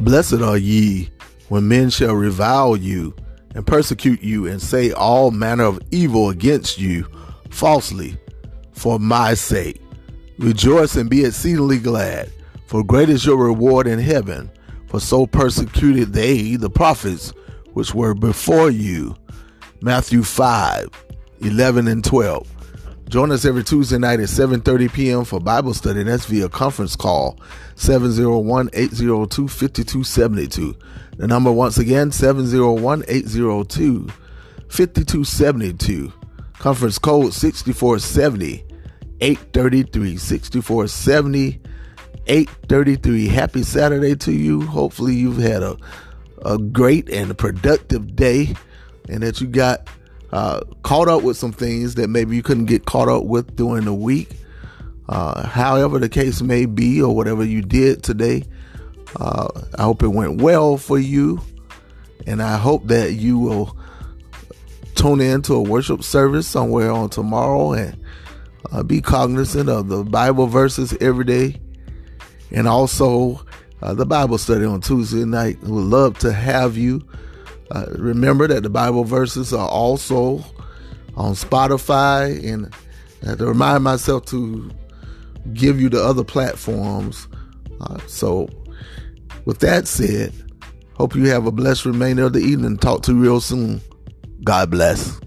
Blessed are ye when men shall revile you and persecute you and say all manner of evil against you falsely for my sake. Rejoice and be exceedingly glad, for great is your reward in heaven. For so persecuted they the prophets which were before you. Matthew 5 11 and 12. Join us every Tuesday night at 7:30 p.m. for Bible study. That's via conference call 701-802-5272. The number once again 701-802-5272. Conference code 6470 833 6470 833. Happy Saturday to you. Hopefully you've had a a great and productive day and that you got uh, caught up with some things that maybe you couldn't get caught up with during the week. Uh, however, the case may be, or whatever you did today, uh, I hope it went well for you. And I hope that you will tune in to a worship service somewhere on tomorrow and uh, be cognizant of the Bible verses every day. And also uh, the Bible study on Tuesday night. Would love to have you. Uh, remember that the Bible verses are also on Spotify, and I have to remind myself to give you the other platforms. Uh, so, with that said, hope you have a blessed remainder of the evening. Talk to you real soon. God bless.